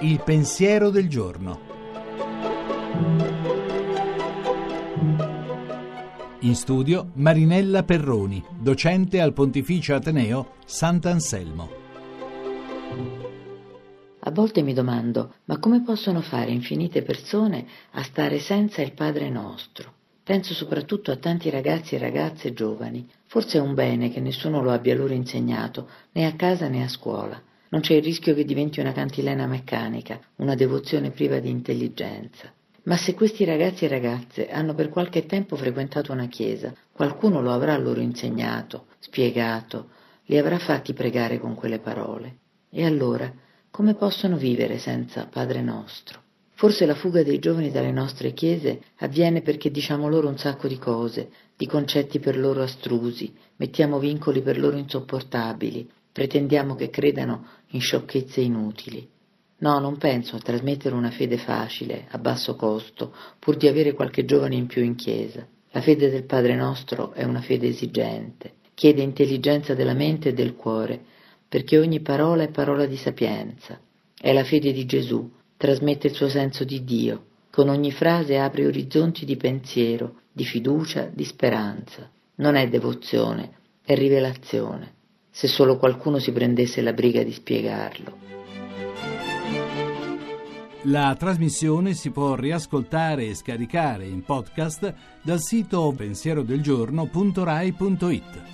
Il pensiero del giorno. In studio Marinella Perroni, docente al Pontificio Ateneo Sant'Anselmo. A volte mi domando, ma come possono fare infinite persone a stare senza il Padre nostro? Penso soprattutto a tanti ragazzi e ragazze giovani. Forse è un bene che nessuno lo abbia loro insegnato, né a casa né a scuola. Non c'è il rischio che diventi una cantilena meccanica, una devozione priva di intelligenza. Ma se questi ragazzi e ragazze hanno per qualche tempo frequentato una chiesa, qualcuno lo avrà loro insegnato, spiegato, li avrà fatti pregare con quelle parole. E allora, come possono vivere senza Padre nostro? Forse la fuga dei giovani dalle nostre chiese avviene perché diciamo loro un sacco di cose, di concetti per loro astrusi, mettiamo vincoli per loro insopportabili, pretendiamo che credano in sciocchezze inutili. No, non penso a trasmettere una fede facile, a basso costo, pur di avere qualche giovane in più in chiesa. La fede del Padre nostro è una fede esigente, chiede intelligenza della mente e del cuore, perché ogni parola è parola di sapienza. È la fede di Gesù, trasmette il suo senso di Dio, con ogni frase apre orizzonti di pensiero, di fiducia, di speranza. Non è devozione, è rivelazione, se solo qualcuno si prendesse la briga di spiegarlo. La trasmissione si può riascoltare e scaricare in podcast dal sito pensierodelgiorno.rai.it.